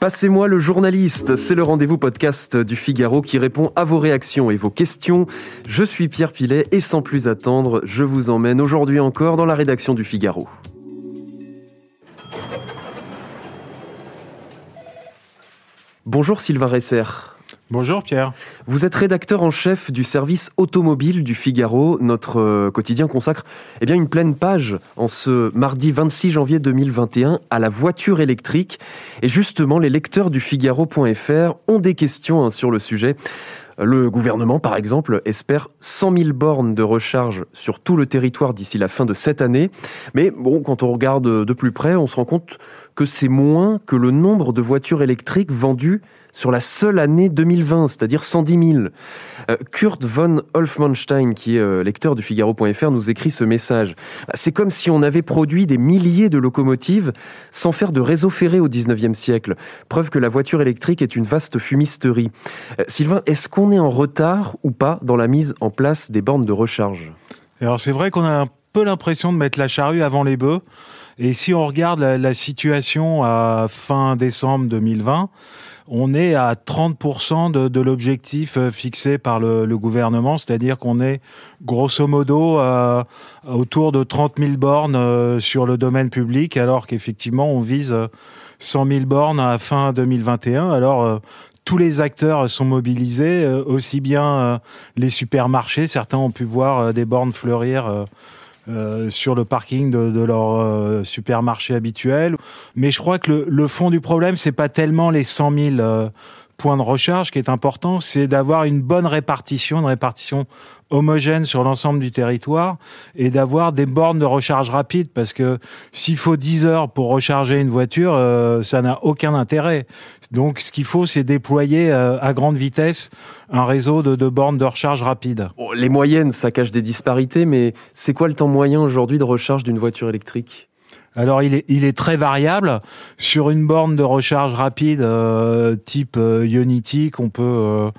Passez-moi le journaliste, c'est le rendez-vous podcast du Figaro qui répond à vos réactions et vos questions. Je suis Pierre Pilet et sans plus attendre, je vous emmène aujourd'hui encore dans la rédaction du Figaro. Bonjour Sylvain Resser. Bonjour Pierre. Vous êtes rédacteur en chef du service automobile du Figaro. Notre euh, quotidien consacre eh bien, une pleine page en ce mardi 26 janvier 2021 à la voiture électrique. Et justement, les lecteurs du Figaro.fr ont des questions hein, sur le sujet. Le gouvernement, par exemple, espère 100 000 bornes de recharge sur tout le territoire d'ici la fin de cette année. Mais bon, quand on regarde de plus près, on se rend compte que c'est moins que le nombre de voitures électriques vendues sur la seule année 2020, c'est-à-dire 110 000. Euh, Kurt von Olfmanstein, qui est euh, lecteur du Figaro.fr, nous écrit ce message. Bah, c'est comme si on avait produit des milliers de locomotives sans faire de réseau ferré au 19e siècle. Preuve que la voiture électrique est une vaste fumisterie. Euh, Sylvain, est-ce qu'on est en retard ou pas dans la mise en place des bornes de recharge? Alors c'est vrai qu'on a un peu l'impression de mettre la charrue avant les bœufs. Et si on regarde la situation à fin décembre 2020, on est à 30% de, de l'objectif euh, fixé par le, le gouvernement, c'est-à-dire qu'on est grosso modo euh, autour de 30 000 bornes euh, sur le domaine public, alors qu'effectivement on vise 100 000 bornes à fin 2021. Alors tous les acteurs sont mobilisés, aussi bien les supermarchés, certains ont pu voir des bornes fleurir euh, sur le parking de, de leur euh, supermarché habituel. Mais je crois que le, le fond du problème, c'est pas tellement les 100 000 points de recharge qui est important, c'est d'avoir une bonne répartition, une répartition homogène sur l'ensemble du territoire et d'avoir des bornes de recharge rapide parce que s'il faut 10 heures pour recharger une voiture, euh, ça n'a aucun intérêt. Donc ce qu'il faut, c'est déployer euh, à grande vitesse un réseau de, de bornes de recharge rapide. Oh, les moyennes, ça cache des disparités, mais c'est quoi le temps moyen aujourd'hui de recharge d'une voiture électrique? Alors il est, il très variable. Sur une borne de recharge rapide euh, type euh, peut euh,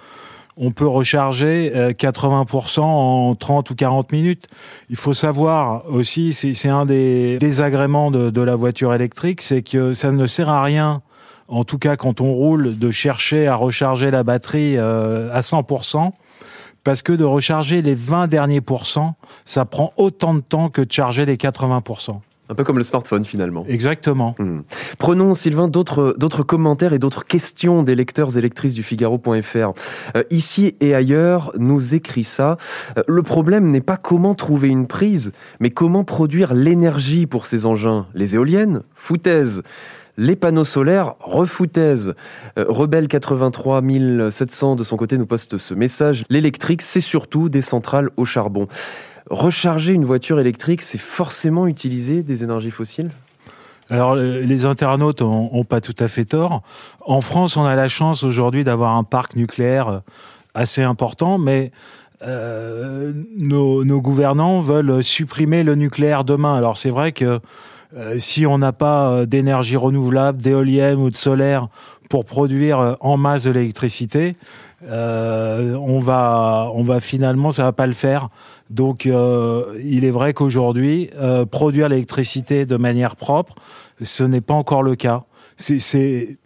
on peut recharger 80% euh, en 30 ou 40 minutes. Il faut savoir aussi, c'est un des désagréments de, la voiture électrique, c'est que ça ne sert à rien, en tout cas quand on roule, de chercher à recharger la batterie à 100%. Parce que de recharger les 20 derniers pourcents, ça prend autant de temps que de charger les 80%. Un peu comme le smartphone finalement. Exactement. Hmm. Prenons, Sylvain, d'autres d'autres commentaires et d'autres questions des lecteurs et lectrices du Figaro.fr. Euh, ici et ailleurs, nous écrit ça. Euh, le problème n'est pas comment trouver une prise, mais comment produire l'énergie pour ces engins. Les éoliennes, foutaise. Les panneaux solaires, refoutaise. Euh, Rebelle 83 700 de son côté nous poste ce message. L'électrique, c'est surtout des centrales au charbon recharger une voiture électrique, c'est forcément utiliser des énergies fossiles? Alors les internautes ont, pas tout à fait tort. En France, on a la chance aujourd'hui d'avoir un parc nucléaire assez important, mais euh, nos, gouvernants veulent supprimer le nucléaire demain. Alors c'est vrai que euh, si on n'a pas euh, d'énergie renouvelable, d'éolienne ou de solaire pour produire euh, en masse de l'électricité, euh, on va, on va finalement, ça va pas le faire. Donc, euh, il est vrai qu'aujourd'hui, produire l'électricité de manière propre, ce n'est pas encore le cas. C'est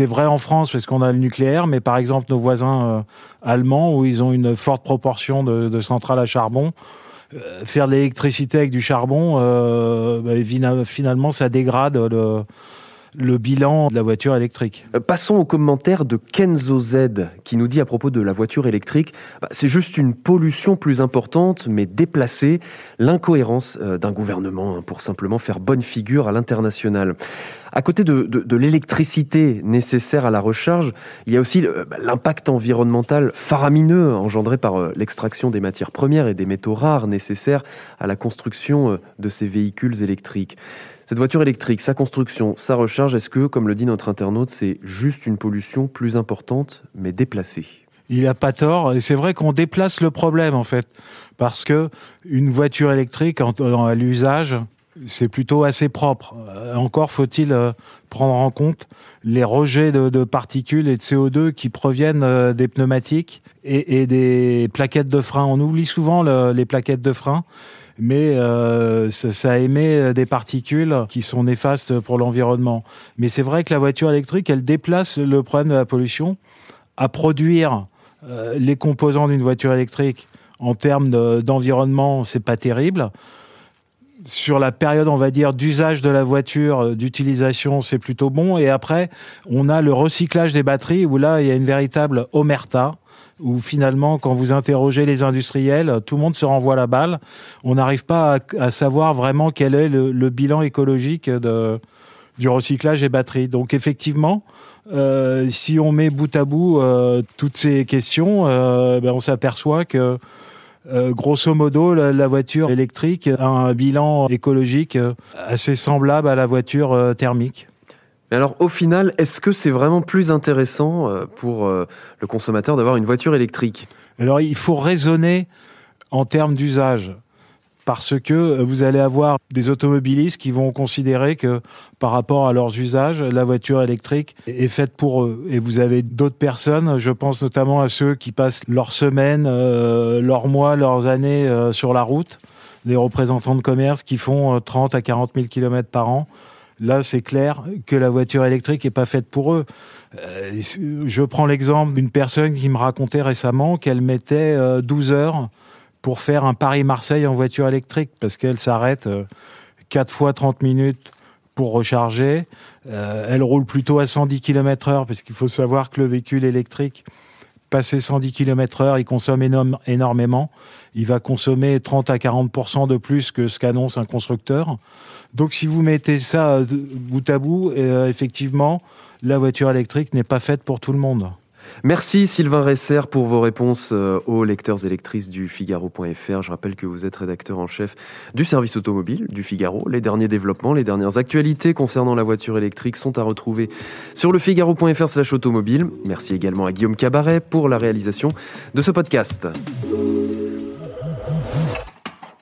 vrai en France parce qu'on a le nucléaire, mais par exemple nos voisins allemands où ils ont une forte proportion de, centrales à charbon, faire de l'électricité avec du charbon, bah, finalement ça dégrade le le bilan de la voiture électrique. Euh, passons au commentaire de Kenzo Z qui nous dit à propos de la voiture électrique, bah, c'est juste une pollution plus importante mais déplacée, l'incohérence euh, d'un gouvernement hein, pour simplement faire bonne figure à l'international. À côté de, l'électricité nécessaire à la recharge, il y a aussi euh, bah, l'impact environnemental faramineux engendré par l'extraction des matières premières et des métaux rares nécessaires à la construction de ces véhicules électriques. Cette voiture électrique, sa construction, sa recharge, est-ce que, comme le dit notre internaute, c'est juste une pollution plus importante, mais déplacée? Il a pas tort. Et c'est vrai qu'on déplace le problème, en fait. Parce que une voiture électrique, à l'usage, c'est plutôt assez propre. Euh, encore faut-il euh, prendre en compte les rejets de, particules et de CO2 qui proviennent euh, des pneumatiques et, des plaquettes de frein. On oublie souvent le, les plaquettes de frein mais euh, ça, émet des particules qui sont néfastes pour l'environnement. Mais c'est vrai que la voiture électrique, elle déplace le problème de la pollution. À produire euh, les composants d'une voiture électrique en termes d'environnement, c'est pas terrible. Sur la période, on va dire, d'usage de la voiture, euh, d'utilisation, c'est plutôt bon. Et après, on a le recyclage des batteries où là, il y a une véritable omerta où finalement, quand vous interrogez les industriels, tout le monde se renvoie la balle. On n'arrive pas à, savoir vraiment quel est le, bilan écologique de, du recyclage des batteries. Donc effectivement, euh, si on met bout à bout euh, toutes ces questions, euh, ben on s'aperçoit que grosso modo, la, voiture électrique a un bilan écologique assez semblable à la voiture thermique. Mais alors, au final, est-ce que c'est vraiment plus intéressant pour le consommateur d'avoir une voiture électrique? Alors, il faut raisonner en termes d'usage parce que euh, vous allez avoir des automobilistes qui vont considérer que par rapport à leurs usages, la voiture électrique est faite pour eux. Et vous avez d'autres personnes, je pense notamment à ceux qui passent leurs semaines, euh, leurs mois, leurs années euh, sur la route, des représentants de commerce qui font 30 à 40 000 km par an. Là, c'est clair que la voiture électrique n'est pas faite pour eux. je prends l'exemple d'une personne qui me racontait récemment qu'elle mettait 12 heures pour faire un Paris-Marseille en voiture électrique parce qu'elle s'arrête 4 euh, fois 30 minutes pour recharger. Euh, elle roule plutôt à 110 km heure parce qu'il faut savoir que le véhicule électrique, passé 110 km heure, il consomme énormément. Il va consommer 30 à 40% de plus que ce qu'annonce un constructeur. Donc si vous mettez ça bout à bout, euh, effectivement, la voiture électrique n'est pas faite pour tout le monde. Merci Sylvain Resser pour vos réponses euh, aux lecteurs et lectrices du Figaro.fr. Je rappelle que vous êtes rédacteur en chef du service automobile du Figaro. Les derniers développements, les dernières actualités concernant la voiture électrique sont à retrouver sur le Figaro.fr slash automobile. Merci également à Guillaume Cabaret pour la réalisation de ce podcast.